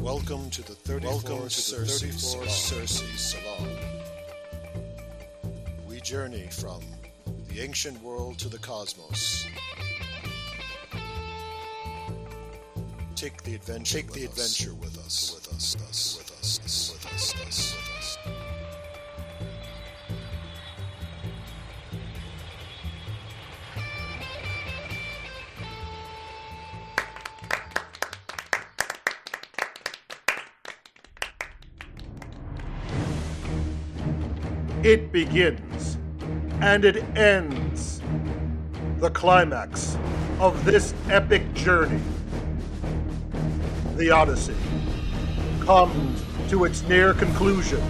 Welcome to the 34th, Welcome to the 34 Circe Salon. We journey from the ancient world to the cosmos. Take the adventure. Take the adventure with us. With us. With us. With us. With us. With us. With us. It begins and it ends. The climax of this epic journey. The Odyssey comes to its near conclusion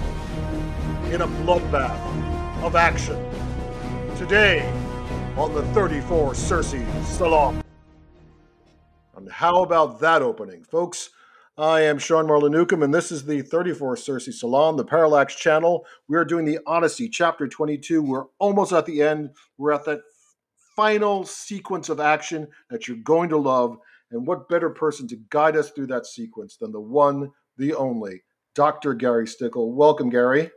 in a bloodbath of action. Today on the 34 Circe Salon. And how about that opening, folks? I am Sean Marlon Newcombe, and this is the 34th Circe Salon, the Parallax channel. We are doing the Odyssey, chapter 22. We're almost at the end. We're at that final sequence of action that you're going to love. And what better person to guide us through that sequence than the one, the only, Dr. Gary Stickel. Welcome, Gary.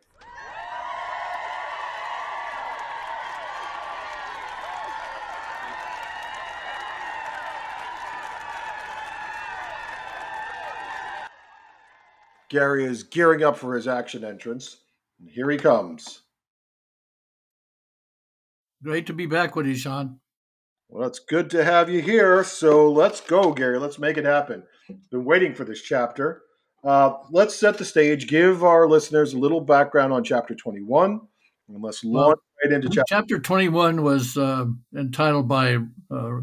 Gary is gearing up for his action entrance. And here he comes. Great to be back with you, Sean. Well, it's good to have you here. So let's go, Gary. Let's make it happen. Been waiting for this chapter. Uh, let's set the stage. Give our listeners a little background on chapter 21, and let's launch well, right into chapter. Chapter 21 was uh, entitled by uh,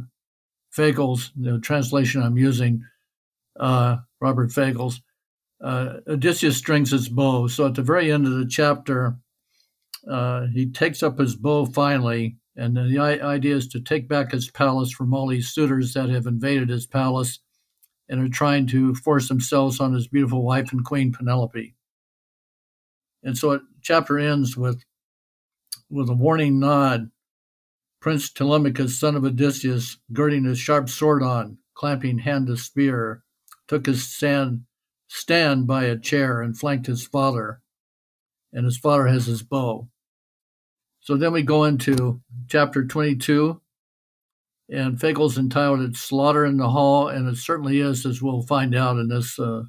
Fagles, the translation I'm using, uh, Robert Fagles, uh, Odysseus strings his bow. So at the very end of the chapter, uh, he takes up his bow finally, and the idea is to take back his palace from all these suitors that have invaded his palace and are trying to force themselves on his beautiful wife and queen Penelope. And so it, chapter ends with with a warning nod. Prince Telemachus, son of Odysseus, girding his sharp sword on, clamping hand to spear, took his stand stand by a chair and flanked his father, and his father has his bow. So then we go into chapter 22, and Fagles entitled it "Slaughter in the Hall," and it certainly is, as we'll find out in this uh,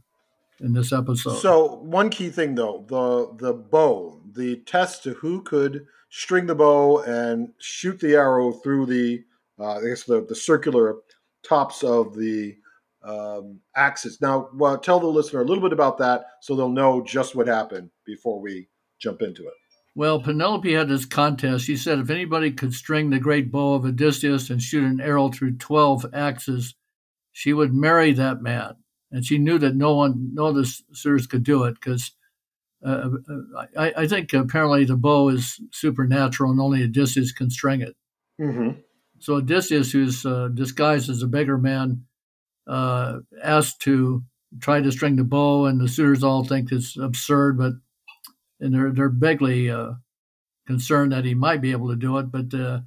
in this episode. So one key thing, though, the the bow, the test to who could string the bow and shoot the arrow through the, uh, I guess the the circular tops of the um, axis. Now, well, tell the listener a little bit about that so they'll know just what happened before we jump into it. Well, Penelope had this contest. She said if anybody could string the great bow of Odysseus and shoot an arrow through 12 axes, she would marry that man. And she knew that no one, no other suitors could do it because uh, uh, I, I, think apparently the bow is supernatural and only Odysseus can string it. Mm-hmm. So Odysseus, who's uh, disguised as a beggar man, uh, asked to try to string the bow, and the suitors all think it's absurd, but and they're they're vaguely uh, concerned that he might be able to do it, but uh,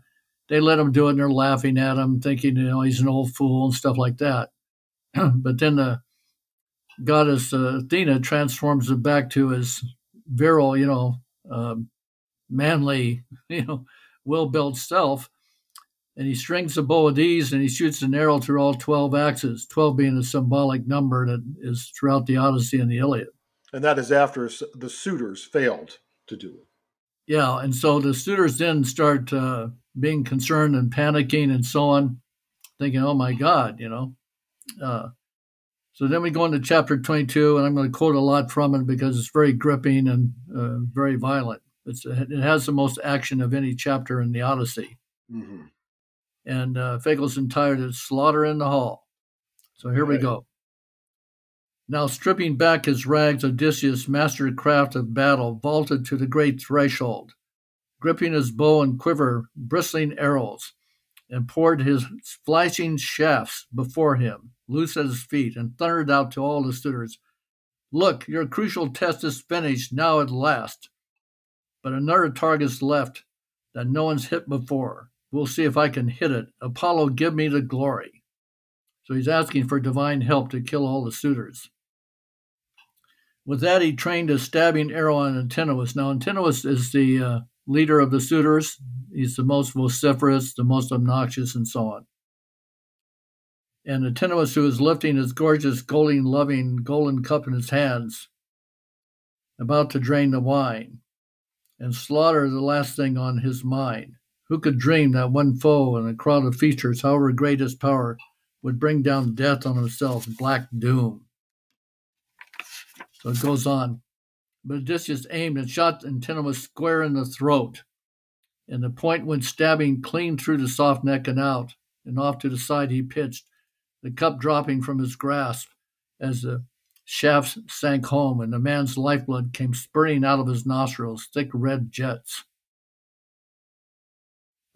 they let him do it, and they're laughing at him, thinking you know he's an old fool and stuff like that. but then the goddess uh, Athena transforms him back to his virile, you know, um, manly, you know, well-built self, and he strings a bow of these and he shoots an arrow through all 12 axes, 12 being a symbolic number that is throughout the Odyssey and the Iliad. And that is after the suitors failed to do it. Yeah, and so the suitors then start uh, being concerned and panicking and so on, thinking, oh my God, you know. Uh, so then we go into chapter 22, and I'm going to quote a lot from it because it's very gripping and uh, very violent. It's, it has the most action of any chapter in the Odyssey. Mm-hmm and uh, Fagles entitled Slaughter in the Hall. So here right. we go. Now, stripping back his rags, Odysseus, master craft of battle, vaulted to the great threshold, gripping his bow and quiver, bristling arrows, and poured his flashing shafts before him, loose at his feet, and thundered out to all the suitors Look, your crucial test is finished now at last. But another target's left that no one's hit before. We'll see if I can hit it. Apollo, give me the glory. So he's asking for divine help to kill all the suitors. With that, he trained a stabbing arrow on Antinous. Now, Antinous is the uh, leader of the suitors. He's the most vociferous, the most obnoxious, and so on. And Antinous, who is lifting his gorgeous, golden, loving, golden cup in his hands, about to drain the wine, and slaughter the last thing on his mind. Who could dream that one foe in a crowd of features, however great his power, would bring down death on himself, black doom? So it goes on. But Odysseus aimed and shot Antinous square in the throat, and the point went stabbing clean through the soft neck and out, and off to the side he pitched, the cup dropping from his grasp as the shafts sank home, and the man's lifeblood came spurting out of his nostrils, thick red jets.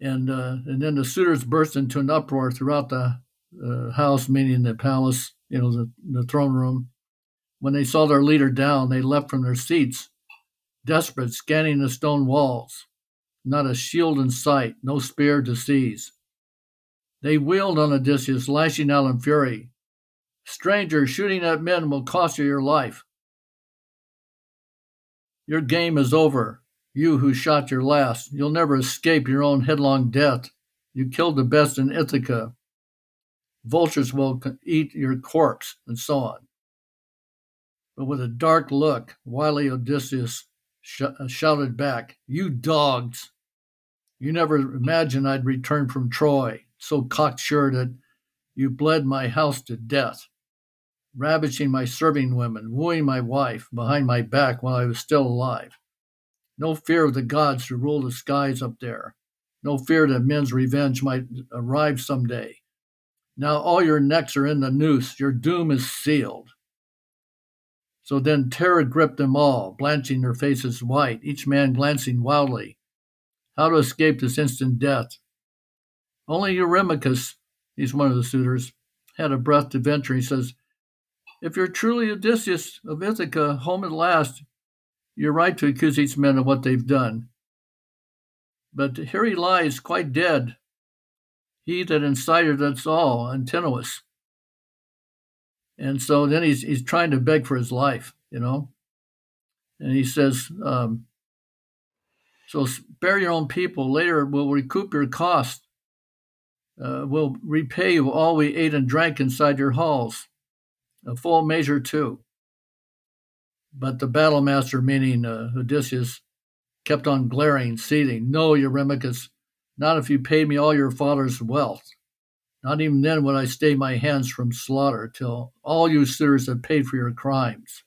And uh, and then the suitors burst into an uproar throughout the uh, house, meaning the palace, you know, the, the throne room. When they saw their leader down, they leapt from their seats, desperate, scanning the stone walls. Not a shield in sight, no spear to seize. They wheeled on Odysseus, lashing out in fury. Stranger, shooting at men will cost you your life. Your game is over. You who shot your last, you'll never escape your own headlong death. You killed the best in Ithaca. Vultures will eat your corpse, and so on. But with a dark look, wily Odysseus sh- uh, shouted back, You dogs! You never imagined I'd return from Troy, so cocksure that you bled my house to death, ravaging my serving women, wooing my wife behind my back while I was still alive. No fear of the gods who rule the skies up there. No fear that men's revenge might arrive someday. Now all your necks are in the noose. Your doom is sealed. So then terror gripped them all, blanching their faces white, each man glancing wildly. How to escape this instant death? Only Eurymachus, he's one of the suitors, had a breath to venture. He says, If you're truly Odysseus of Ithaca, home at last, you're right to accuse these men of what they've done. But here he lies, quite dead. He that incited us all, Antinous. And so then he's he's trying to beg for his life, you know. And he says, um, "So spare your own people. Later we'll recoup your cost. Uh, we'll repay you all we ate and drank inside your halls, a full measure too." But the battle master, meaning uh, Odysseus, kept on glaring, seething. No, Eurymachus, not if you paid me all your father's wealth. Not even then would I stay my hands from slaughter till all you suitors have paid for your crimes.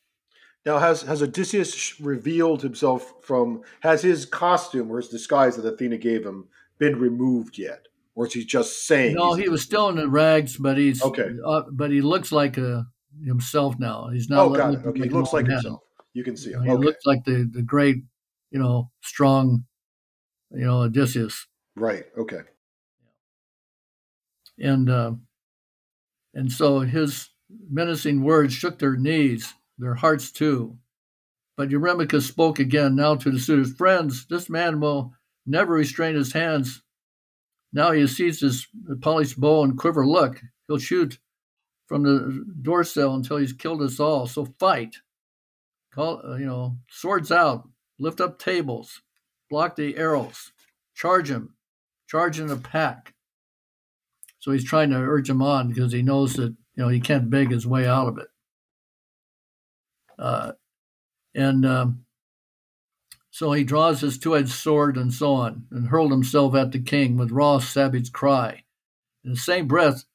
Now, has has Odysseus revealed himself from? Has his costume or his disguise that Athena gave him been removed yet, or is he just saying? No, he was still in the rags, but he's okay. Uh, but he looks like a himself now. He's not. Oh, got it. Okay, he looks like himself. You can see him. He okay. looks like the the great, you know, strong, you know, Odysseus. Right. Okay. And uh, and so his menacing words shook their knees, their hearts too. But Eurymachus spoke again now to the suitors, friends, this man will never restrain his hands. Now he has seized his polished bow and quiver. Look, he'll shoot from the door sill until he's killed us all. So fight. Call, uh, you know, swords out, lift up tables, block the arrows, charge him, charge in a pack. So he's trying to urge him on because he knows that you know he can't beg his way out of it. Uh, and um, so he draws his two-edged sword and so on, and hurled himself at the king with raw savage cry. In the same breath,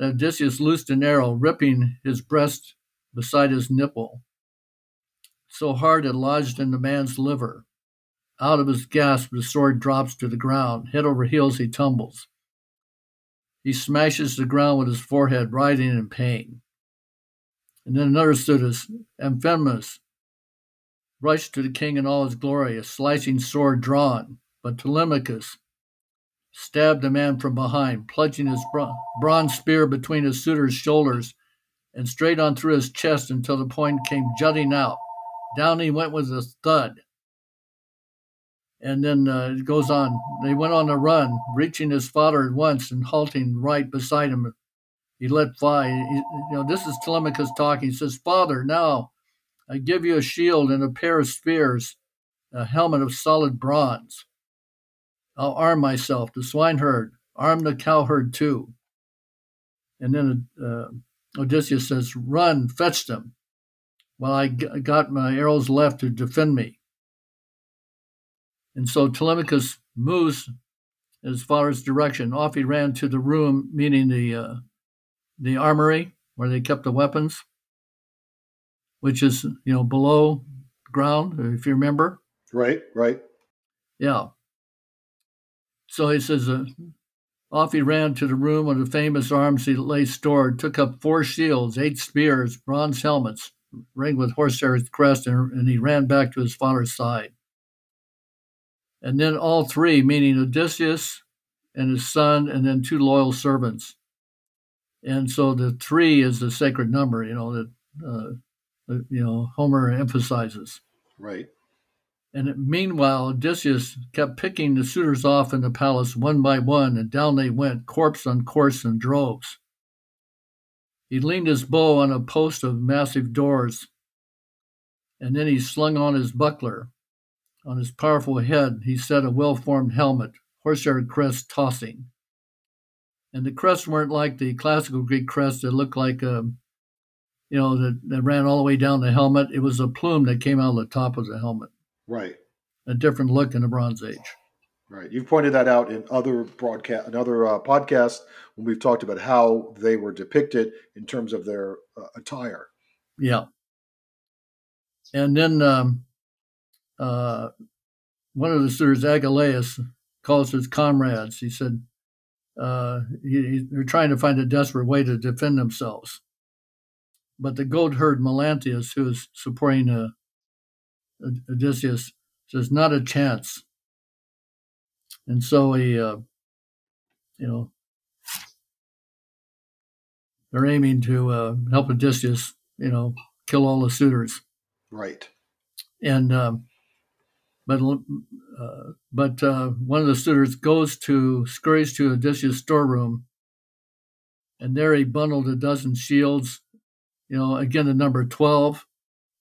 Odysseus loosed an arrow, ripping his breast beside his nipple. So hard it lodged in the man's liver. Out of his gasp, the sword drops to the ground. Head over heels, he tumbles. He smashes the ground with his forehead, writhing in pain. And then another Suitus, Amphinomus, rushed to the king in all his glory, a slicing sword drawn. But Telemachus, stabbed the man from behind, plunging his bronze spear between his suitor's shoulders and straight on through his chest until the point came jutting out. Down he went with a thud. And then uh, it goes on. They went on a run, reaching his father at once and halting right beside him. He let fly. He, you know, this is Telemachus talking. He says, Father, now I give you a shield and a pair of spears, a helmet of solid bronze. I'll arm myself, the swineherd, arm the cowherd too. And then uh, Odysseus says, Run, fetch them, while I g- got my arrows left to defend me. And so Telemachus moves as far as direction. Off he ran to the room, meaning the uh, the armory where they kept the weapons, which is you know below ground, if you remember. Right, right. Yeah. So he says, uh, off he ran to the room where the famous arms he lay stored, took up four shields, eight spears, bronze helmets, ringed with horsehair's crest, and, and he ran back to his father's side. And then all three, meaning Odysseus and his son, and then two loyal servants. And so the three is the sacred number, you know, that, uh, you know, Homer emphasizes. Right. And meanwhile, Odysseus kept picking the suitors off in the palace one by one, and down they went, corpse on corpse in droves. He leaned his bow on a post of massive doors, and then he slung on his buckler. On his powerful head, he set a well formed helmet, horsehair crest tossing. And the crests weren't like the classical Greek crests that looked like, a, um, you know, that, that ran all the way down the helmet. It was a plume that came out of the top of the helmet. Right. A different look in the Bronze Age. Right. You've pointed that out in other broadcast, in other uh, podcasts when we've talked about how they were depicted in terms of their uh, attire. Yeah. And then um, uh, one of the suitors, Agelaus, calls his comrades. He said, uh, he, they're trying to find a desperate way to defend themselves. But the goat herd Melanthius, who is supporting uh, Odysseus, says, not a chance. And so he, uh, you know, they're aiming to uh, help Odysseus, you know, kill all the suitors. Right. And um, but uh, but uh, one of the suitors goes to scurries to Odysseus' storeroom, and there he bundled a dozen shields. You know, again the number twelve,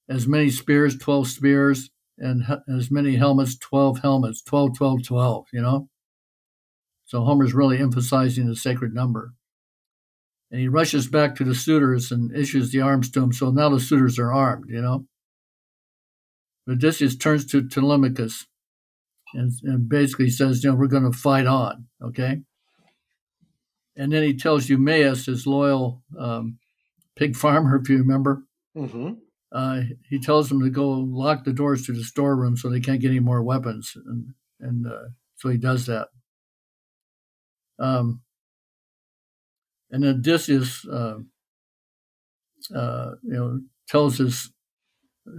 as many spears, twelve spears, and as many helmets, 12 helmets, 12, 12, 12, you know? So Homer's really emphasizing the sacred number. And he rushes back to the suitors and issues the arms to them. So now the suitors are armed, you know? Odysseus turns to Telemachus and, and basically says, you know, we're going to fight on, okay? And then he tells Eumaeus, his loyal um, pig farmer, if you remember, mm-hmm uh, he tells them to go lock the doors to the storeroom so they can't get any more weapons, and and uh, so he does that. Um, and Odysseus, uh, uh, you know, tells his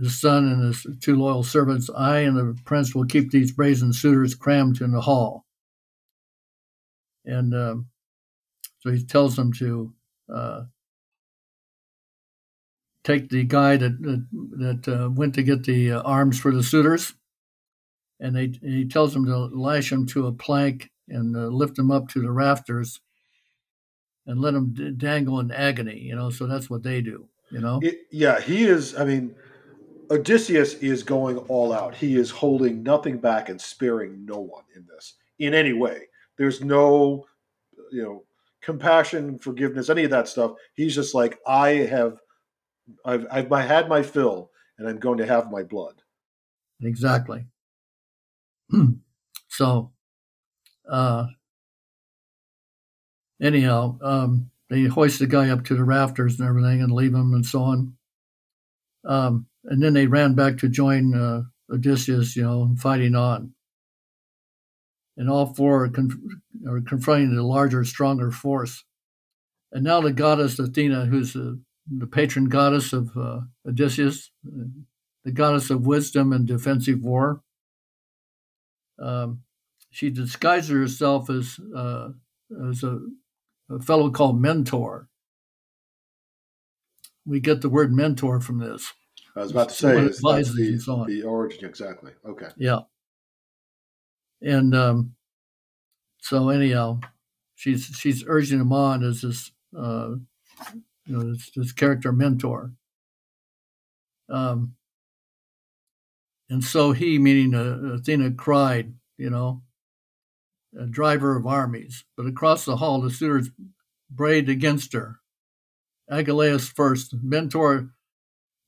his son and his two loyal servants, "I and the prince will keep these brazen suitors crammed in the hall." And um, so he tells them to uh, take the guy that that, uh, went to get the uh, arms for the suitors, and they and he tells them to lash him to a plank and uh, lift him up to the rafters, and let him d- dangle in agony. You know, so that's what they do. You know. It, yeah, he is. I mean, Odysseus is going all out. He is holding nothing back and sparing no one in this in any way. There's no, you know, compassion, forgiveness, any of that stuff. He's just like, I have I've, I've had my fill and I'm going to have my blood. Exactly. so, uh, anyhow, um, they hoist the guy up to the rafters and everything and leave him and so on. Um, and then they ran back to join uh, Odysseus, you know, fighting on. And all four are, conf- are confronting the larger, stronger force. And now the goddess Athena, who's the the patron goddess of uh, Odysseus, the goddess of wisdom and defensive war. Um, she disguises herself as uh, as a, a, fellow called Mentor. We get the word mentor from this. I was about to say the, so the origin exactly. Okay. Yeah. And um, so anyhow, she's she's urging him on as this uh, you know, this, this character mentor. Um, And so he, meaning uh, Athena, cried, you know, a driver of armies. But across the hall, the suitors brayed against her. Agelaus first. Mentor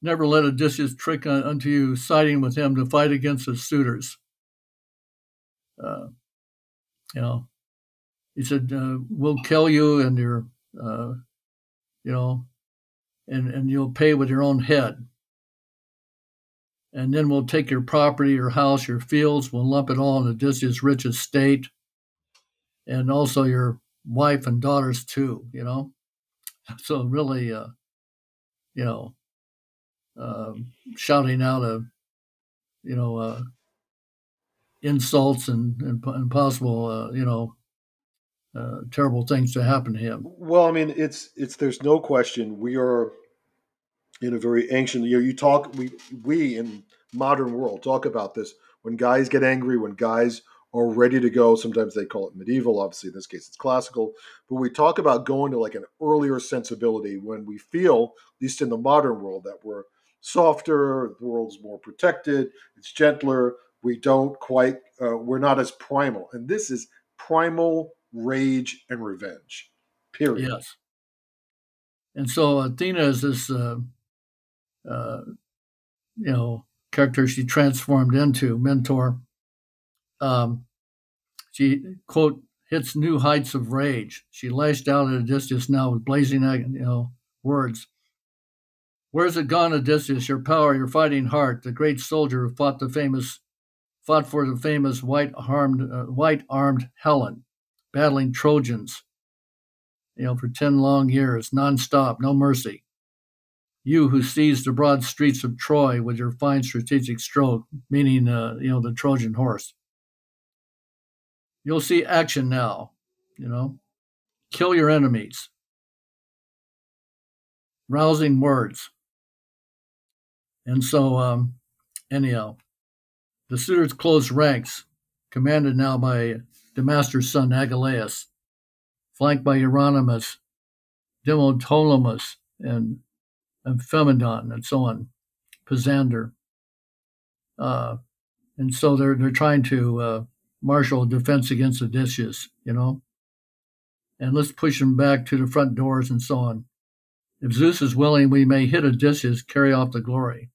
never let Odysseus trick unto you, siding with him to fight against the suitors. Uh, you know, he said, uh, "We'll kill you and your, uh, you know, and and you'll pay with your own head. And then we'll take your property, your house, your fields. We'll lump it all in Odysseus' rich estate, and also your wife and daughters too. You know, so really, uh, you know, uh, shouting out a, you know, uh, insults and, and, and possible, uh, you know, uh, terrible things to happen to him. Well, I mean, it's it's there's no question we are in a very ancient. You know, you talk we we in modern world talk about this when guys get angry, when guys are ready to go. Sometimes they call it medieval. Obviously, in this case, it's classical. But we talk about going to like an earlier sensibility when we feel, at least in the modern world, that we're softer, the world's more protected, it's gentler. We don't quite, uh, we're not as primal. And this is primal rage and revenge. Period. Yes. And so Athena is this, uh, uh, you know, character she transformed into, mentor. Um, she quote hits new heights of rage. She lashed out at Odysseus now with blazing, you know, words. Where's it gone, Odysseus? Your power, your fighting heart, the great soldier who fought the famous, fought for the famous white-armed, uh, white-armed Helen battling Trojans, you know, for 10 long years, nonstop, no mercy. You who seized the broad streets of Troy with your fine strategic stroke, meaning, uh, you know, the Trojan horse. You'll see action now, you know. Kill your enemies. Rousing words. And so, um, anyhow, the suitors closed ranks, commanded now by Damastor's son Agelaus, flanked by Eurynomus, Demoptolemus, and Amphimedon, and so on, Pisander. Uh, and so they're they're trying to uh, marshal a defense against Odysseus, you know. And let's push them back to the front doors and so on. If Zeus is willing, we may hit Odysseus, carry off the glory.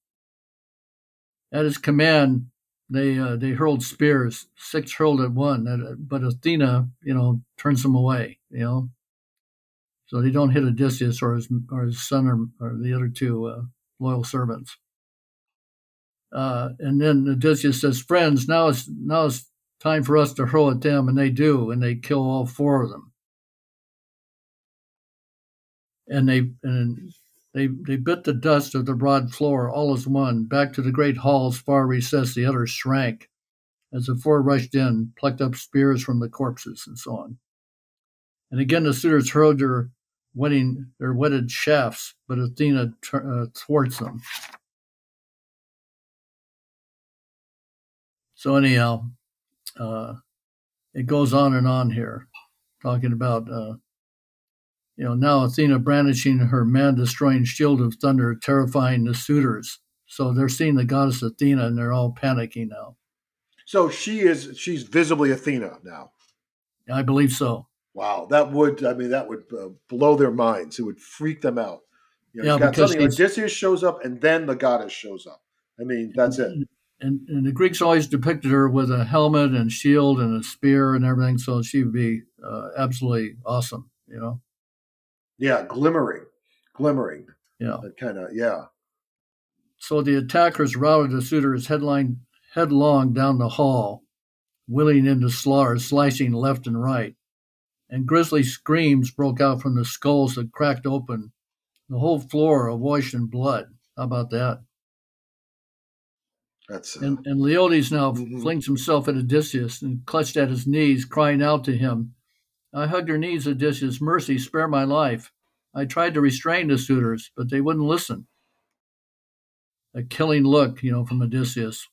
At his command, they uh, they hurled spears, six hurled at one, but Athena, you know, turns them away, you know. So they don't hit Odysseus or his or his son or, or the other two uh, loyal servants. Uh, and then Odysseus says, "Friends, now it's now it's time for us to hurl at them," and they do, and they kill all four of them. And they and they, they bit the dust of the broad floor, all as one. Back to the great hall's far recess, the others shrank as the four rushed in, plucked up spears from the corpses, and so on. And again the suitors hurled their wetting their wetted shafts, but Athena uh, thwarts them. So anyhow, uh, it goes on and on here, talking about uh, you know, now Athena brandishing her man destroying shield of thunder, terrifying the suitors. So they're seeing the goddess Athena and they're all panicking now. So she is, she's visibly Athena now. I believe so. Wow. That would, I mean, that would uh, blow their minds. It would freak them out. You know, yeah, because Odysseus shows up and then the goddess shows up. I mean, that's it. And, and the Greeks always depicted her with a helmet and shield and a spear and everything. So she would be uh, absolutely awesome, you know? Yeah, glimmering, glimmering. Yeah, kind of yeah. So the attackers routed the suitors headline headlong down the hall, wheeling into slaughter, slicing left and right. And grisly screams broke out from the skulls that cracked open, the whole floor awash in blood. How about that? That's, uh, and, and Leodes now mm-hmm. flings himself at Odysseus and clutched at his knees, crying out to him, I hugged her knees, Odysseus. Mercy, spare my life. I tried to restrain the suitors, but they wouldn't listen. A killing look, you know, from Odysseus.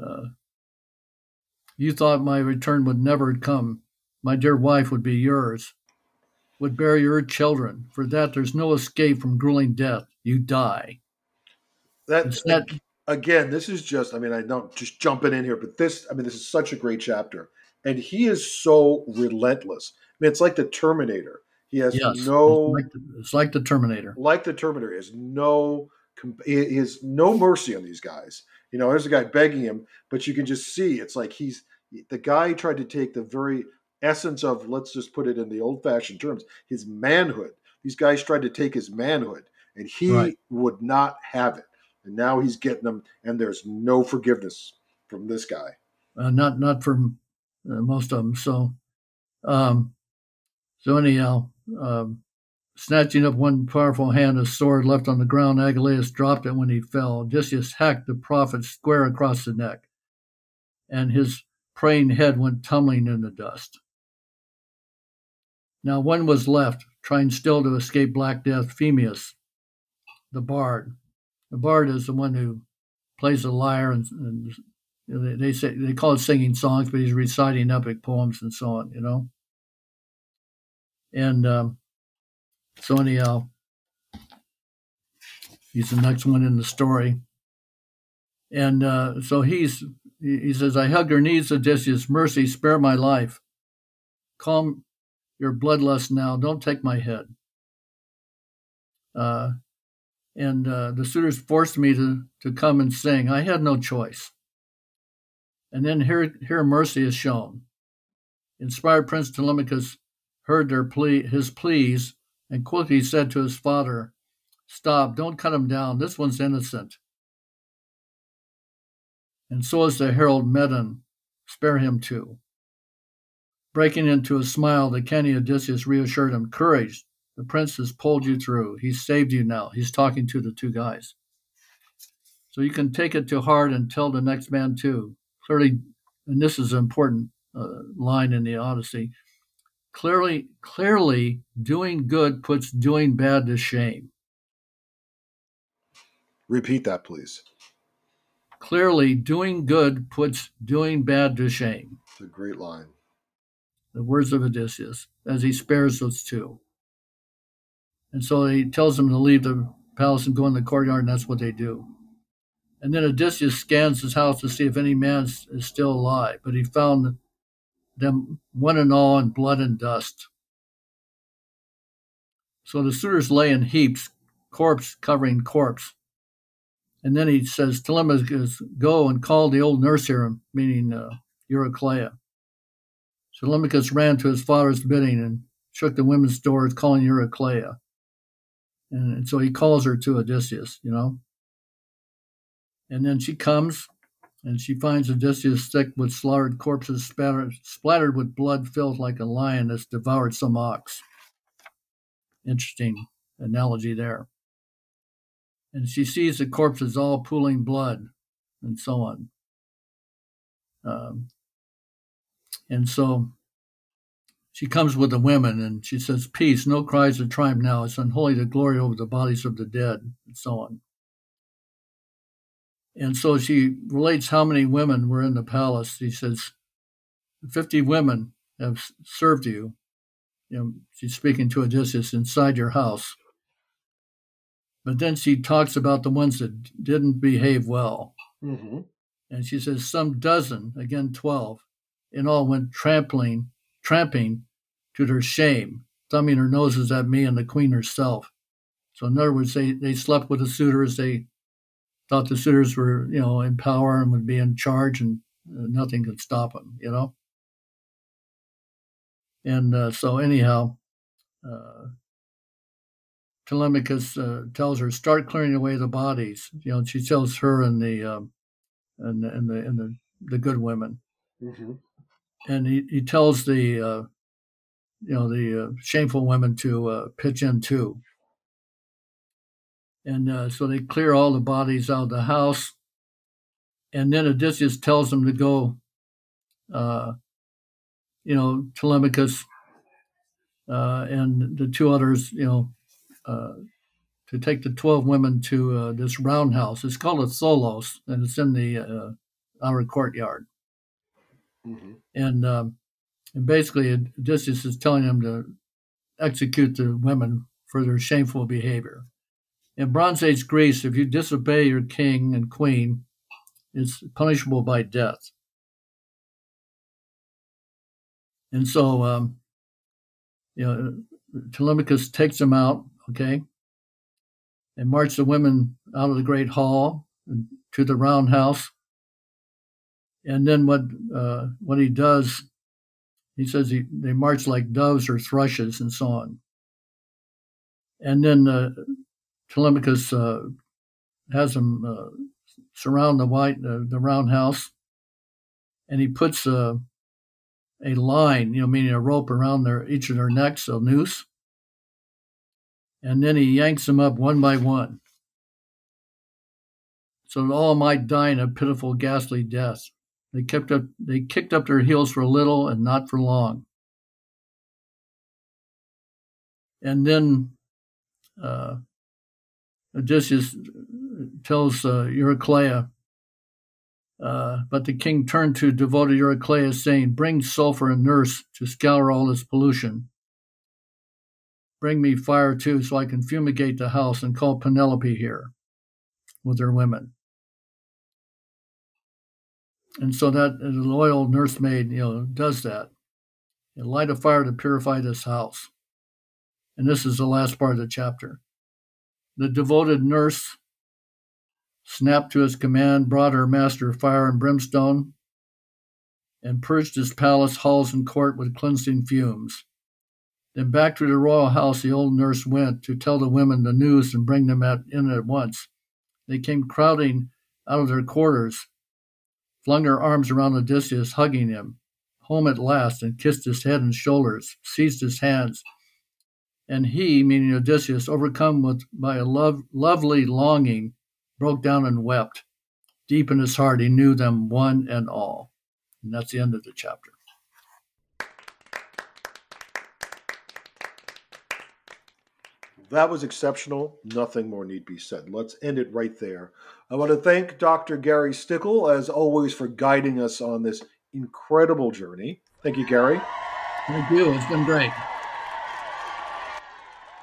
Uh, you thought my return would never come. My dear wife would be yours, would bear your children. For that, there's no escape from grueling death. You die. That's that. again, this is just, I mean, I don't just jumping in here, but this, I mean, this is such a great chapter. And he is so relentless. I mean, it's like the Terminator. He has Yes, no, it's like, the, it's like the Terminator. like the Terminator, he has no, he has no mercy on these guys. You know, there's a guy begging him, but you can just see it's like he's the guy tried to take the very essence of, let's just put it in the old fashioned terms, his manhood. These guys tried to take his manhood, and he Right. would not have it. And now he's getting them, and there's no forgiveness from this guy. uh, not not uh, most of them. So, um, so anyhow, um, snatching up one powerful hand, a sword left on the ground, Agelaus dropped it when he fell. Odysseus hacked the prophet square across the neck, and his praying head went tumbling in the dust. Now one was left, trying still to escape Black Death, Phemius, the bard. The bard is the one who plays the lyre and, and you know, they, they say they call it singing songs, but he's reciting epic poems and so on, you know. And um, so anyhow, he's the next one in the story. And uh, so he's he he says, "I hug your knees, Odysseus. Mercy, spare my life. Calm your bloodlust now. Don't take my head." Uh, and uh, the suitors forced me to to come and sing. I had no choice. And then here, here mercy is shown. Inspired Prince Telemachus heard their plea, his pleas, and quickly said to his father, "Stop! Don't cut him down. This one's innocent." And so is the herald Medon. Spare him too. Breaking into a smile, the canny Odysseus reassured him, "Courage! The prince has pulled you through. He's saved you now." He's talking to the two guys. So you can take it to heart and tell the next man too. Clearly, and this is an important uh, line in the Odyssey. Clearly, clearly, doing good puts doing bad to shame. Repeat that, please. Clearly, doing good puts doing bad to shame. It's a great line. The words of Odysseus, as he spares those two. And so he tells them to leave the palace and go in the courtyard, and that's what they do. And then Odysseus scans his house to see if any man is still alive, but he found them one and all in blood and dust. So the suitors lay in heaps, corpse covering corpse. And then he says, Telemachus, go and call the old nurse here, meaning uh, Eurycleia. So Telemachus ran to his father's bidding and shook the women's doors, calling Eurycleia. And so he calls her to Odysseus, you know. And then she comes and she finds Odysseus thick with slaughtered corpses, spattered, splattered with blood, filled like a lion that's devoured some ox. Interesting analogy there. And she sees the corpses all pooling blood and so on. Um, and so she comes with the women and she says, Peace, no cries of triumph now. It's unholy to glory over the bodies of the dead, and so on. And so she relates how many women were in the palace. She says, 50 women have served you. you know, she's speaking to Odysseus inside your house. But then she talks about the ones that didn't behave well. Mm-hmm. And she says some dozen, again 12, in all went trampling, tramping to their shame, thumbing their noses at me and the queen herself. So in other words, they, they slept with the suitors. They thought the suitors were, you know, in power and would be in charge and uh, nothing could stop them, you know? And uh, so anyhow, uh, Telemachus uh, tells her, start clearing away the bodies. You know, she tells her and the, um, and, and the, and the, the good women. Mm-hmm. And he, he tells the, uh, you know, the uh, shameful women to uh, pitch in too. And uh, so they clear all the bodies out of the house. And then Odysseus tells them to go, uh, you know, Telemachus uh, and the two others, you know, uh, to take the 12 women to uh, this roundhouse. It's called a Tholos, and it's in the uh, outer courtyard. Mm-hmm. And, um, and basically, Odysseus is telling them to execute the women for their shameful behavior. In Bronze Age Greece, if you disobey your king and queen, it's punishable by death. And so, um, you know, Telemachus takes them out, okay, and march the women out of the great hall to the roundhouse. And then what uh, what he does, he says he, they march like doves or thrushes and so on. And then uh, Telemachus uh, has them uh, surround the white uh, the roundhouse, and he puts a a line, you know, meaning a rope around their each of their necks, a noose, and then he yanks them up one by one, so that all might die in a pitiful, ghastly death. They kept up, they kicked up their heels for a little and not for long. And then uh, Odysseus tells uh, Eurycleia, uh, but the king turned to devoted Eurycleia, saying, Bring sulfur and nurse to scour all this pollution. Bring me fire too, so I can fumigate the house and call Penelope here with her women. And so that the loyal nursemaid, you know, does that. You light a fire to purify this house. And this is the last part of the chapter. The devoted nurse snapped to his command, brought her master fire and brimstone, and purged his palace, halls, and court with cleansing fumes. Then back to the royal house the old nurse went to tell the women the news and bring them at, in at once. They came crowding out of their quarters, flung their arms around Odysseus, hugging him. Home at last, and kissed his head and shoulders, seized his hands. And he, meaning Odysseus, overcome with, by a love, lovely longing, broke down and wept. Deep in his heart, he knew them one and all. And that's the end of the chapter. That was exceptional. Nothing more need be said. Let's end it right there. I want to thank Dr. Gary Stickel, as always, for guiding us on this incredible journey. Thank you, Gary. Thank you. It's been great.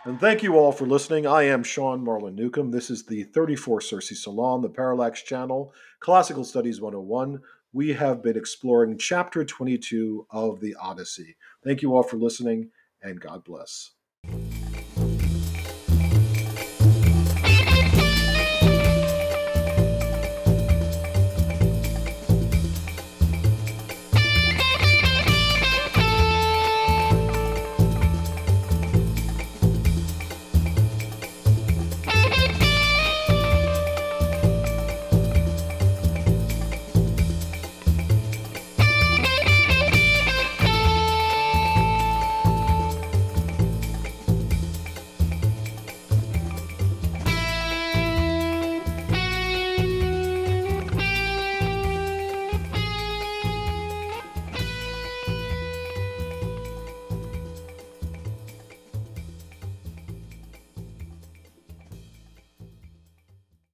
And thank you all for listening. I am Sean Marlon Newcombe. This is the 34 Circe Salon, the Parallax Channel, Classical Studies 101. We have been exploring chapter 22 of the Odyssey. Thank you all for listening, and God bless.